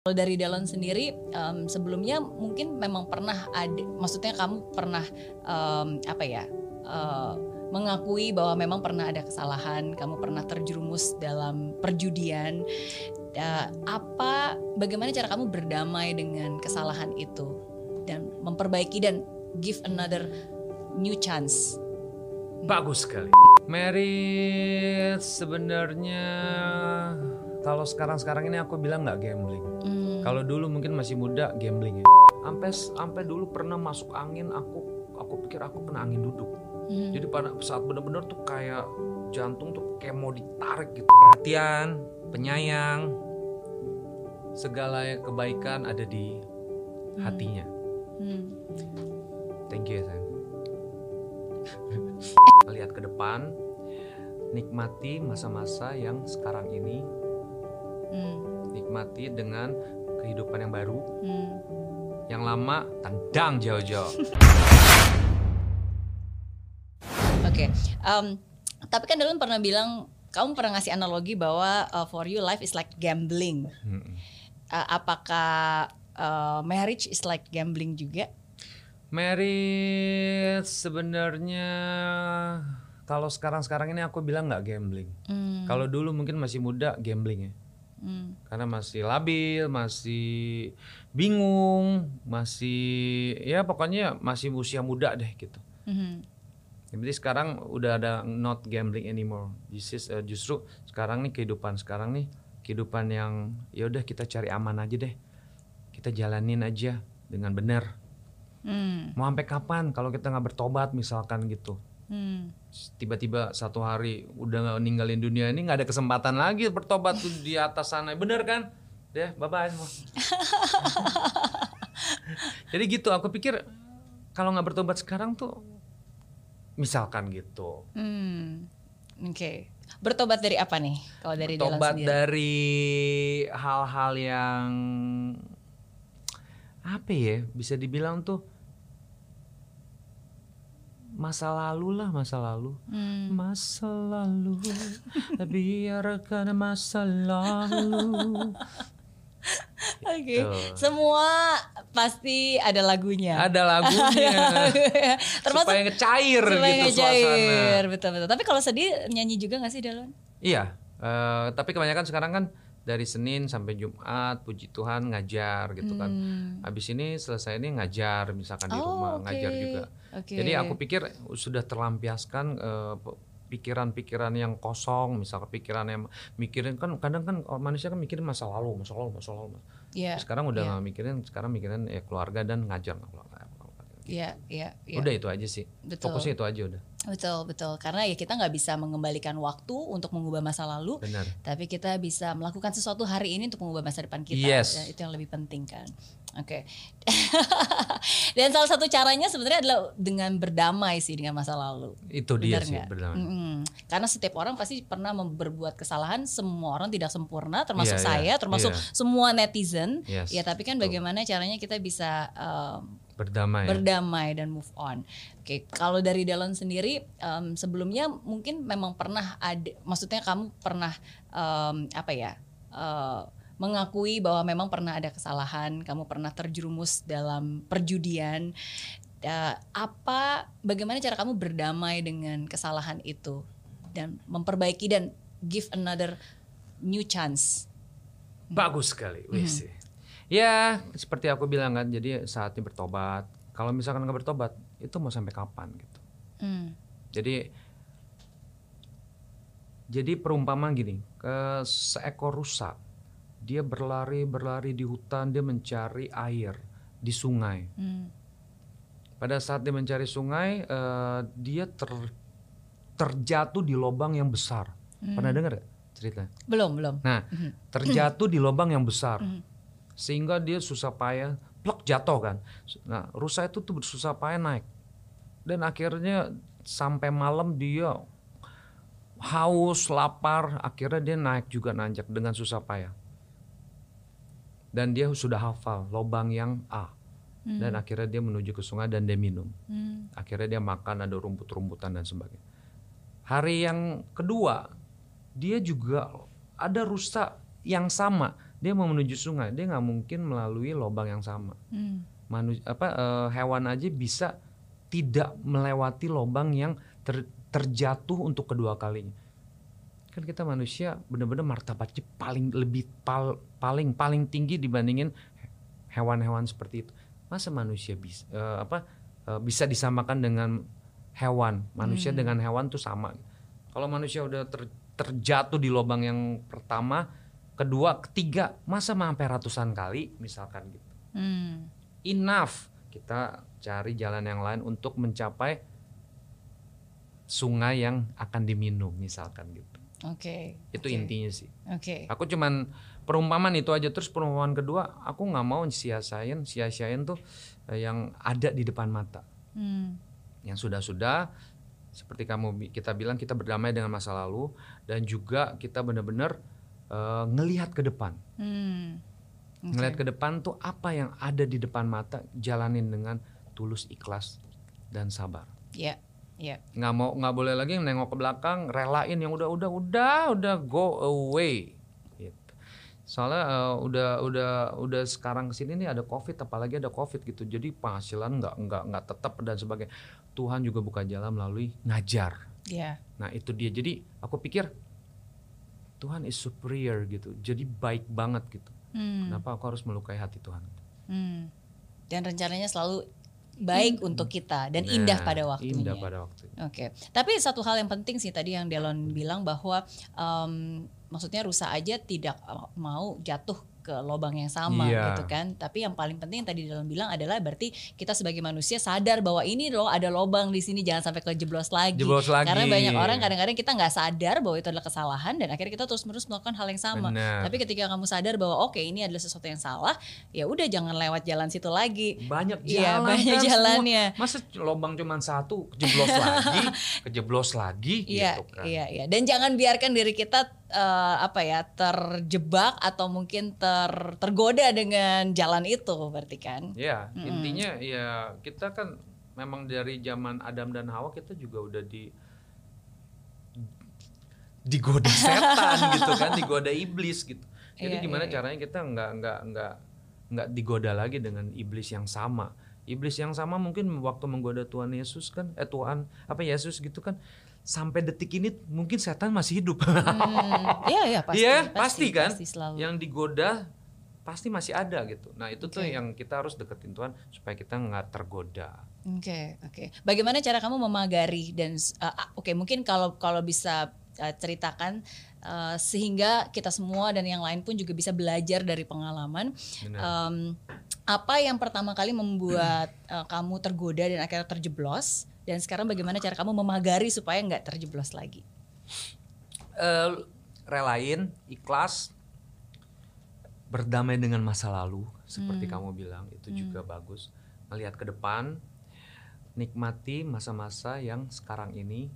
Kalau dari Dalon sendiri um, sebelumnya mungkin memang pernah ada, maksudnya kamu pernah um, apa ya uh, mengakui bahwa memang pernah ada kesalahan, kamu pernah terjerumus dalam perjudian. Uh, apa, bagaimana cara kamu berdamai dengan kesalahan itu dan memperbaiki dan give another new chance? Bagus sekali. Merit sebenarnya kalau sekarang-sekarang ini aku bilang nggak gambling. Hmm. Kalau dulu mungkin masih muda gambling ya. Sampai sampai dulu pernah masuk angin aku aku pikir aku kena angin duduk. Hmm. Jadi pada saat benar-benar tuh kayak jantung tuh kayak mau ditarik gitu. Perhatian, penyayang, segala kebaikan ada di hatinya. Hmm. Thank you ya sayang. Lihat ke depan, nikmati masa-masa yang sekarang ini, Hmm. nikmati dengan kehidupan yang baru. Hmm. Yang lama tendang jauh-jauh. Oke, um, tapi kan Dalon pernah bilang kamu pernah ngasih analogi bahwa uh, for you life is like gambling. Mm-mm. Uh, apakah uh, marriage is like gambling juga? Merit sebenarnya kalau sekarang-sekarang ini aku bilang nggak gambling. Hmm. Kalau dulu mungkin masih muda gambling ya. Hmm. Karena masih labil, masih bingung, masih ya pokoknya masih usia muda deh gitu. Mhm. Jadi sekarang udah ada not gambling anymore. This is uh, justru sekarang nih kehidupan sekarang nih kehidupan yang ya udah kita cari aman aja deh. Kita jalanin aja dengan benar. Hmm. Mau sampai kapan kalau kita nggak bertobat misalkan gitu. Hmm. Tiba-tiba satu hari udah nggak ninggalin dunia ini nggak ada kesempatan lagi bertobat tuh di atas sana. Bener kan? Ya, bye bye semua. Jadi gitu, aku pikir kalau nggak bertobat sekarang tuh misalkan gitu. Hmm. Oke. Bertobat dari apa nih? Kalau dari Dalon Tobat sendiri? dari hal-hal yang apa ya bisa dibilang tuh masa lalu lah masa lalu Hmm. masa lalu biarkan masa lalu Oke. Gitu. Semua pasti ada lagunya. ada lagunya Termasuk supaya ngecair supaya gitu ngecair. suasana Betul betul. Tapi kalau sedih nyanyi juga gak sih Dalon? Iya, eh, tapi kebanyakan sekarang kan dari Senin sampai Jumat, puji Tuhan ngajar gitu kan. Hmm. Habis ini selesai ini ngajar, misalkan di Oh, rumah oke. ngajar juga. Oke. Jadi aku pikir sudah terlampiaskan pe- pikiran-pikiran yang kosong, misal pikiran yang mikirin kan kadang kan orang manusia kan mikirin masa lalu, masa lalu, masa lalu. Iya. Sekarang udah nggak mikirin, sekarang mikirin ya keluarga dan ngajar. keluarga. Iya, iya, iya. Udah itu aja sih. Betul. Fokusnya itu aja udah. Betul, betul. Karena ya kita nggak bisa mengembalikan waktu untuk mengubah masa lalu, Benar. tapi kita bisa melakukan sesuatu hari ini untuk mengubah masa depan kita. Yes. Ya, itu yang lebih penting kan. Oke. Dan salah satu caranya sebenarnya adalah dengan berdamai sih dengan masa lalu. Itu dia Benar sih nggak? berdamai. Mm-mm. Karena setiap orang pasti pernah berbuat kesalahan. Semua orang tidak sempurna, termasuk Iya, saya, iya, termasuk iya. semua netizen. Yes, Ya, tapi kan betul. bagaimana caranya kita bisa um, Berdamai. berdamai dan move on. Oke, kalau dari Dalon sendiri um, sebelumnya mungkin memang pernah ada, maksudnya kamu pernah um, apa ya uh, mengakui bahwa memang pernah ada kesalahan, kamu pernah terjerumus dalam perjudian. Uh, apa, bagaimana cara kamu berdamai dengan kesalahan itu dan memperbaiki dan give another new chance? Bagus sekali, wih sih. Ya, seperti aku bilang kan, jadi saatnya bertobat. Kalau misalkan nggak bertobat, itu mau sampai kapan gitu. Hmm. Jadi, jadi perumpamaan gini, ke seekor rusa, dia berlari berlari di hutan, dia mencari air di sungai. Hmm. Pada saat dia mencari sungai, eh, dia ter- terjatuh di lubang yang besar. Hmm. Pernah dengar cerita? Belum, belum. Nah, Mhm. terjatuh di lubang yang besar. Mhm. Sehingga dia susah payah, plok jatuh kan. Nah, rusa itu tuh susah payah naik. Dan akhirnya sampai malam dia haus, lapar, akhirnya dia naik juga nanjak dengan susah payah. Dan dia sudah hafal lubang yang A. Dan akhirnya dia menuju ke sungai dan dia minum. Hmm. Akhirnya dia makan ada rumput-rumputan dan sebagainya. Hari yang kedua dia juga ada rusa yang sama dia mau menuju sungai, dia nggak mungkin melalui lubang yang sama. Hmm. Manu, apa eh, hewan aja bisa tidak melewati lubang yang ter- terjatuh untuk kedua kalinya. Kan kita manusia benar-benar martabatnya paling lebih pal- paling paling tinggi dibandingin hewan-hewan seperti itu. Masa manusia bisa eh, apa eh, bisa disamakan dengan hewan? Manusia Hmm. dengan hewan tuh sama. Kalau manusia udah ter- terjatuh di lubang yang pertama, kedua, ketiga, masa sampai ratusan kali misalkan gitu Hmm. enough kita cari jalan yang lain untuk mencapai sungai yang akan diminum misalkan gitu Oke. itu oke, intinya sih Oke. aku cuman perumpamaan itu aja terus perumpamaan kedua aku nggak mau sia-siain sia-siain tuh eh, yang ada di depan mata Hmm. yang sudah-sudah seperti kamu kita bilang kita berdamai dengan masa lalu dan juga kita benar-benar eh, ngelihat ke depan Hmm. Oke. ngelihat ke depan tuh apa yang ada di depan mata jalanin dengan tulus ikhlas dan sabar Ya. Ya. nggak mau nggak boleh lagi nengok ke belakang relain yang udah udah udah udah go away gitu. soalnya eh, udah udah udah sekarang ke sini nih ada covid apalagi ada covid gitu jadi penghasilan nggak nggak nggak tetap dan sebagainya Tuhan juga buka jalan melalui ngajar Ya. nah itu dia jadi aku pikir Tuhan is superior gitu jadi baik banget gitu Hmm. kenapa aku harus melukai hati Tuhan Hmm. Dan rencananya selalu baik untuk kita dan Nah, indah pada waktunya. indah pada waktunya Oke, tapi satu hal yang penting sih tadi yang Delon bilang bahwa em, maksudnya rusa aja tidak mau jatuh ke lubang yang sama Iya. gitu kan. Tapi yang paling penting yang tadi Delon bilang adalah berarti kita sebagai manusia sadar bahwa ini loh ada lubang di sini jangan sampai kejeblos lagi. Jeblos lagi. Karena banyak orang kadang-kadang kita nggak sadar bahwa itu adalah kesalahan dan akhirnya kita terus-menerus melakukan hal yang sama. Benar. Tapi ketika kamu sadar bahwa oke ini adalah sesuatu yang salah, ya udah jangan lewat jalan situ lagi. banyak Iya, jalan banyak kan jalannya. semua. masa lubang cuma satu kejeblos lagi kejeblos lagi Iya, gitu kan iya, iya. Dan jangan biarkan diri kita eh, apa ya terjebak atau mungkin ter tergoda dengan jalan itu, berarti kan? ya intinya ya kita kan memang dari zaman Adam dan Hawa kita juga udah di digoda setan gitu kan digoda iblis gitu jadi Iya, gimana iya, iya. caranya kita nggak nggak nggak nggak digoda lagi dengan iblis yang sama iblis yang sama mungkin waktu menggoda Tuhan Yesus kan eh Tuhan apa Yesus gitu kan sampai detik ini mungkin setan masih hidup Hmm, Iya, iya pasti. Iya, pasti kan? Pasti selalu. yang digoda pasti masih ada gitu. Nah itu tuh Oke. yang kita harus deketin Tuhan supaya kita nggak tergoda. Oke, oke. Bagaimana cara kamu memagari dan uh, oke mungkin kalau kalau bisa uh, ceritakan uh, sehingga kita semua dan yang lain pun juga bisa belajar dari pengalaman. Benar. Em, apa yang pertama kali membuat uh, kamu tergoda dan akhirnya terjeblos? Dan sekarang bagaimana cara kamu memagari supaya nggak terjeblos lagi? Eh, relain, ikhlas, berdamai dengan masa lalu seperti kamu bilang itu juga bagus. Melihat ke depan, nikmati masa-masa yang sekarang ini,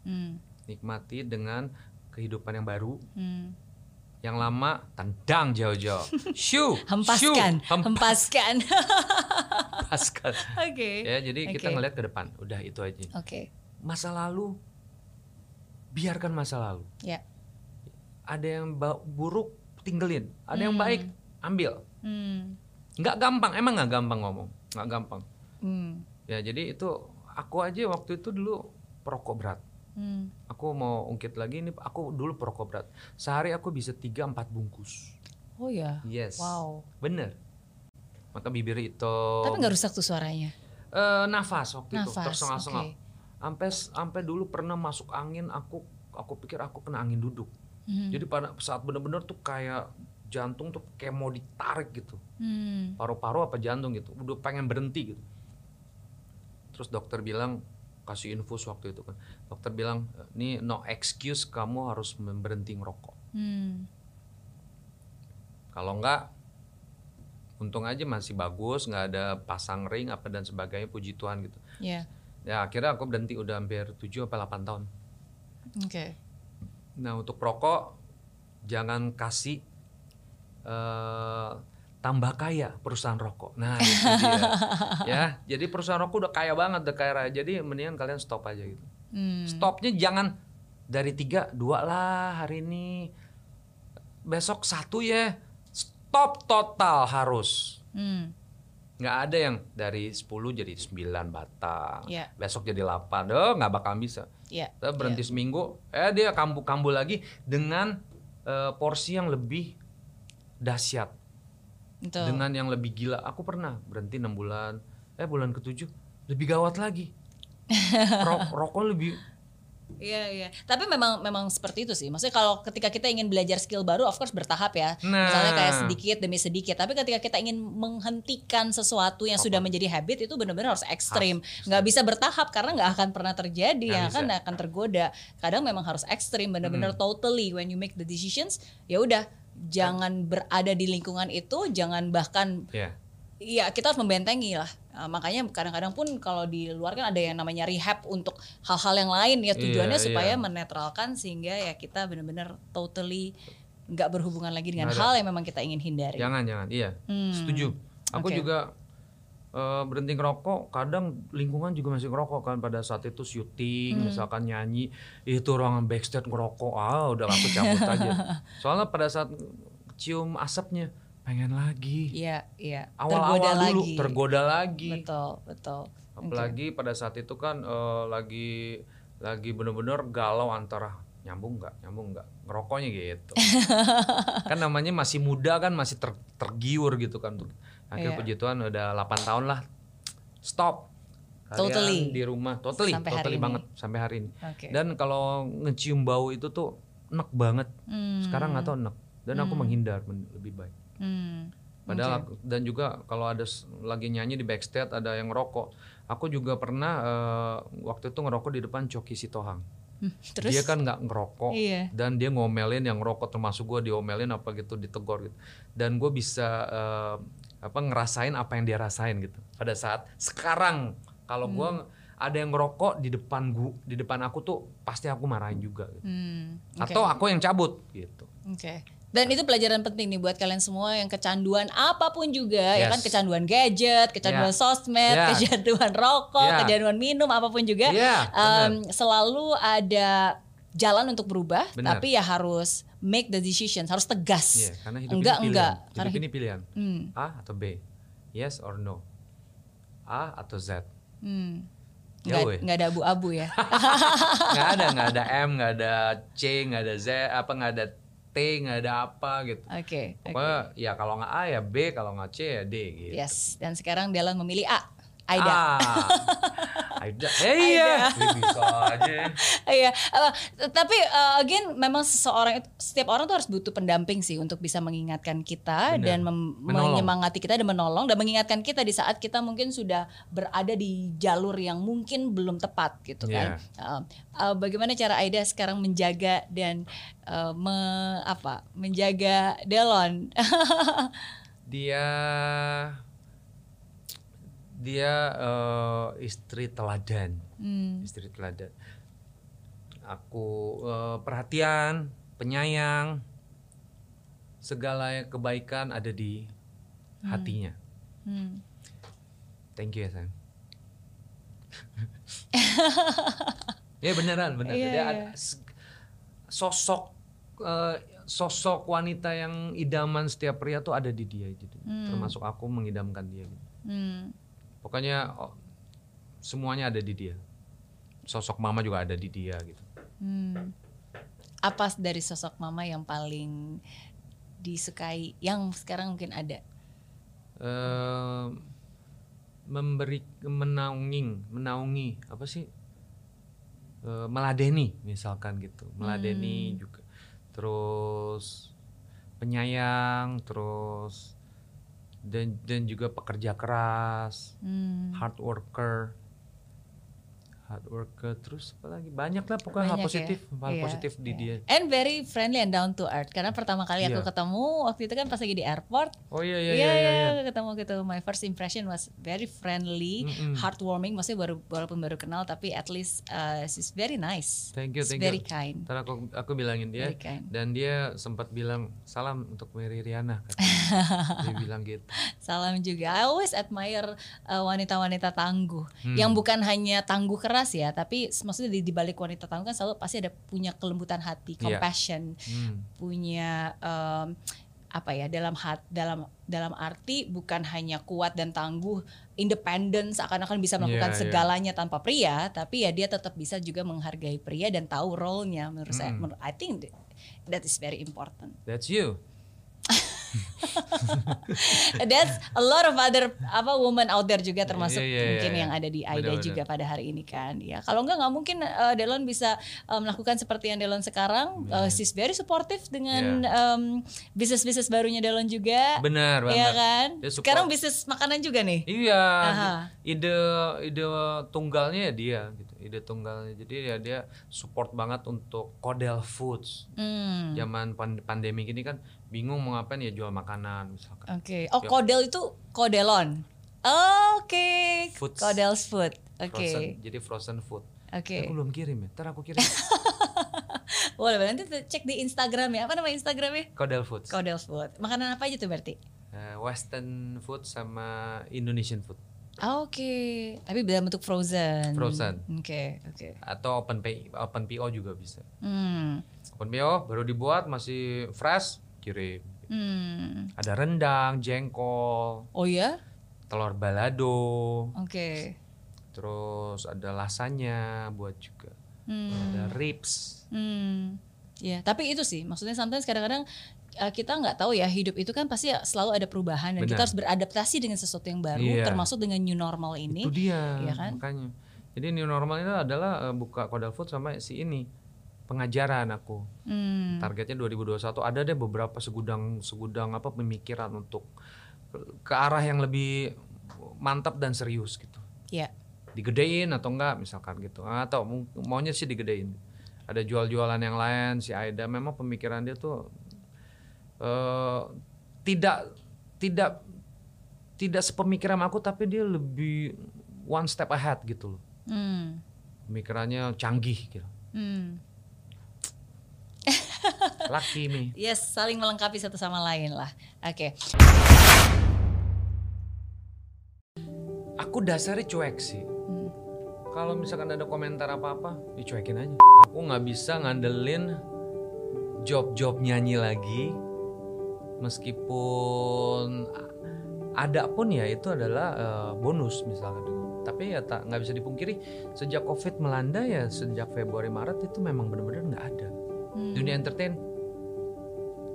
Hmm, nikmati dengan kehidupan yang baru. hmm. Yang lama tendang jauh-jauh. Shoo, Hempaskan, shoo, hempaskan. hempaskan. Oke. ya, jadi kita Oke. ngeliat ke depan. Udah itu aja. Oke. Masa lalu biarkan masa lalu. Ya. Ada yang buruk tinggalin, ada yang Hmm. baik ambil. Hmm. Nggak gampang, emang nggak gampang ngomong, nggak gampang. Hmm. Ya jadi itu aku aja waktu itu dulu perokok berat. Hmm. Aku mau ungkit lagi ini, aku dulu perokok berat. Sehari aku bisa 3-4 bungkus. Oh ya. Yes. Wow. Bener. Maka bibir itu. Tapi nggak rusak tuh suaranya. Eh, nafas waktu itu Nafas. tersengah-sengah. Oke. Sampai sampai dulu pernah masuk angin, aku aku pikir aku kena angin duduk. Hmm. Jadi pada saat bener-bener tuh kayak jantung tuh kayak mau ditarik gitu. Hmm. Paru-paru apa jantung gitu. Udah pengen berhenti gitu. Terus dokter bilang kasih infus waktu itu kan. Dokter bilang, "Ini no excuse kamu harus berhenti ngerokok. Hmm. Kalau enggak untung aja masih bagus, nggak ada pasang ring apa dan sebagainya puji Tuhan gitu. Ya. Ya akhirnya aku berhenti udah hampir 7 apa 8 tahun. Oke. Nah untuk perokok jangan kasih eh tambah kaya perusahaan rokok. Nah itu dia. ya jadi perusahaan rokok udah kaya banget, udah kaya raya. Jadi mendingan kalian stop aja gitu. Hmm. Stopnya jangan dari tiga dua lah hari ini. besok satu ya stop total harus Hmm. nggak ada yang dari 10 jadi 9 batang Iya. besok jadi 8 oh nggak bakal bisa. Kita berhenti seminggu eh dia kambuh-kambuh lagi dengan eh, porsi yang lebih dahsyat Betul. dengan yang lebih gila aku pernah berhenti enam bulan eh bulan ketujuh lebih gawat lagi Ro- rokok lebih Iya iya. Tapi memang memang seperti itu sih. Maksudnya kalau ketika kita ingin belajar skill baru, of course bertahap ya. Nah. Misalnya kayak sedikit demi sedikit. Tapi ketika kita ingin menghentikan sesuatu yang sudah menjadi habit itu benar-benar harus ekstrim. Nggak bisa bertahap karena nggak akan pernah terjadi. Nggak yang bisa. akan akan tergoda. Kadang memang harus ekstrim. Benar-benar Hmm. totally when you make the decisions. Ya udah, jangan berada di lingkungan itu. Jangan bahkan ya Iya kita harus membentengi lah. Nah, makanya kadang-kadang pun kalau di luar kan ada yang namanya rehab untuk hal-hal yang lain ya tujuannya Iya, supaya iya. menetralkan sehingga ya kita benar-benar totally nggak berhubungan lagi dengan hal yang memang kita ingin hindari. jangan jangan iya Hmm. setuju aku Oke. juga eh, berhenti ngerokok kadang lingkungan juga masih ngerokok kan pada saat itu syuting Hmm. misalkan nyanyi itu ruangan backstage ngerokok ah udah aku cabut aja soalnya pada saat cium asapnya pengen lagi Iya iya. awal-awal dulu lagi. tergoda lagi Betul betul. apalagi pada saat itu kan eh, lagi lagi bener-bener galau antara nyambung nggak nyambung nggak ngerokoknya gitu kan namanya masih muda kan masih ter- tergiur gitu kan akhirnya Iya. puji Tuhan udah 8 tahun lah stop Kalian Totally. di rumah totally Sampai totally ini. banget sampai hari ini Oke. dan kalau ngecium bau itu tuh enak banget Hmm. sekarang nggak tahu enak dan aku menghindar men- lebih baik Hmm. Padahal aku- dan juga kalau ada lagi nyanyi di backstage ada yang ngerokok. Aku juga pernah eh, waktu itu ngerokok di depan Coki Sitohang. Hmm, Terus Dia kan nggak ngerokok Iya. dan dia ngomelin yang ngerokok termasuk gue diomelin apa gitu ditegor gitu. Dan gue bisa eh, apa ngerasain apa yang dia rasain gitu. Pada saat sekarang kalau gue Hmm. ada yang ngerokok di depan gua di depan aku tuh pasti aku marahin juga gitu. Hmm, oke. Atau aku yang cabut gitu. Oke. Dan itu pelajaran penting nih buat kalian semua yang kecanduan apa pun juga ya Yes. kan kecanduan gadget, kecanduan Yeah. sosmed, Yeah. kecanduan rokok, Yeah. kecanduan minum apa pun juga. Iya, em, selalu ada jalan untuk berubah, Benar. tapi ya harus make the decisions, harus tegas. Iya, karena hidup enggak ini pilihan. enggak. Hidup Karena ini pilihan. Hmm, A atau B? Yes or no? A atau Z? hmm. Jauh Nggak, ya? nggak ada abu-abu ya. nggak ada, nggak ada M, nggak ada C, nggak ada Z, apa nggak ada T, nggak ada apa gitu. Oke. oke. Pokoknya ya kalau nggak A ya B, kalau nggak C ya D gitu. Yes. Dan sekarang Dylan memilih A. Aida. Ah. Aida. Eh, iya. Bisa aja. Iya, eh, tapi eh, again memang seseorang itu setiap orang tuh harus butuh pendamping sih untuk bisa mengingatkan kita Benar. dan menyemangati kita dan menolong dan mengingatkan kita di saat kita mungkin sudah berada di jalur yang mungkin belum tepat gitu kan. Eh, eh, bagaimana cara Aida sekarang menjaga dan eh, me- apa? Menjaga Delon. Dia dia eh, istri teladan. Hmm, istri teladan. Aku eh, perhatian, penyayang, segala kebaikan ada di hatinya. hmm. Thank you ya sayang. ya beneran bener. Iya, Dia s- sosok eh, sosok wanita yang idaman setiap pria tuh ada di dia gitu. Termasuk aku mengidamkan dia. Gitu. Hmm. Pokoknya oh, semuanya ada di dia. Sosok mama juga ada di dia gitu. Hmm. Apa dari sosok mama yang paling disukai yang sekarang mungkin ada? eh memberi menaungi menaungi apa sih Eh, meladeni misalkan gitu meladeni juga terus penyayang terus dan dan juga pekerja keras Hmm. hard worker hard worker terus apa lagi banyak lah pokoknya hal Banyak ya? positif hal Iya, positif di iya. dia And very friendly and down to earth. Karena pertama kali aku Iya. ketemu waktu itu kan pas lagi di airport. oh iya iya Iya, iya, iya, iya, iya. ketemu gitu. My first impression was very friendly, Mm-mm. heartwarming. Maksudnya baru walaupun baru kenal tapi at least uh, she's very nice. thank you She's thank very you kind. Ntar aku aku bilangin dia Very kind. dan dia sempat bilang salam untuk Mary Riana dia bilang gitu Salam juga. I always admire uh, wanita-wanita tangguh Hmm. yang bukan hanya tangguh keras keras ya, tapi maksudnya di, di balik wanita tangguh kan selalu pasti ada punya kelembutan hati, Iya. compassion, Hmm. punya em, apa ya dalam hat dalam dalam arti bukan hanya kuat dan tangguh, independen seakan-akan bisa melakukan Iya, iya. segalanya tanpa pria, tapi ya dia tetap bisa juga menghargai pria dan tahu role-nya menurut saya. Hmm. Menurut- I think that is very important. That's you. That's a lot of other apa woman out there juga termasuk Iya, iya, iya, mungkin iya. yang ada di Aida Benar-benar. juga pada hari ini kan. Ya, kalau enggak nggak mungkin uh, Delon bisa uh, melakukan seperti yang Delon sekarang. Uh, she's very supportive dengan um, bisnis-bisnis barunya Delon juga. Benar banget. Iya kan? Sekarang bisnis makanan juga nih. Iya, Aha. ide ide tunggalnya ya dia gitu. Ide tunggalnya. Jadi ya dia support banget untuk Kodel Foods. Hmm. Zaman pan- pandemi gini kan bingung mau ngapain ya jual makanan misalkan. Oke. Oh, Yuk. Kodel itu Kodelon. Oke. Foods. Kodel's food. Oke. Frozen, jadi frozen food. Oke. Aku belum kirim ya. Ntar aku kirim. Boleh, nanti cek di Instagram ya. Apa nama Instagramnya? Kodel Foods. Kodel's food. Makanan apa aja tuh berarti? Eh, Western food sama Indonesian food Oke, tapi dalam bentuk frozen. Frozen. Oke, oke. atau open PO, open PO juga bisa. Hmm. Open PO baru dibuat masih fresh kirim. Hmm. Ada rendang, jengkol, Oh ya? telur balado, Oke. terus ada lasanya buat juga. Hmm. Ada ribs. Hmm. Ya, tapi itu sih maksudnya sometimes kadang-kadang uh, kita nggak tahu ya hidup itu kan pasti selalu ada perubahan dan kita Benar. harus beradaptasi dengan sesuatu yang baru Iya. termasuk dengan new normal ini. Itu dia Iya kan? makanya. Jadi new normal itu adalah eh, buka Kodal Food sama si ini pengajaran aku. Hmm. Targetnya 2021 ada deh beberapa segudang segudang apa pemikiran untuk ke, arah yang lebih mantap dan serius gitu. Ya. Digedein atau enggak misalkan gitu. Atau mau- maunya sih digedein. Ada jual-jualan yang lain si Aida memang pemikiran dia tuh eh tidak tidak tidak sepemikiran aku tapi dia lebih one step ahead gitu loh. Hmm. Pemikirannya canggih gitu. Hmm. Lucky me. Yes, saling melengkapi satu sama lain lah. Oke. Aku dasarnya cuek sih. Kalau misalkan ada komentar apa-apa, dicuekin aja. Aku nggak bisa ngandelin job-job nyanyi lagi, meskipun ada pun ya itu adalah eh, bonus misalkan. Tapi ya tak nggak bisa dipungkiri sejak COVID melanda ya sejak Februari Maret itu memang benar-benar nggak ada. Hmm. Dunia entertain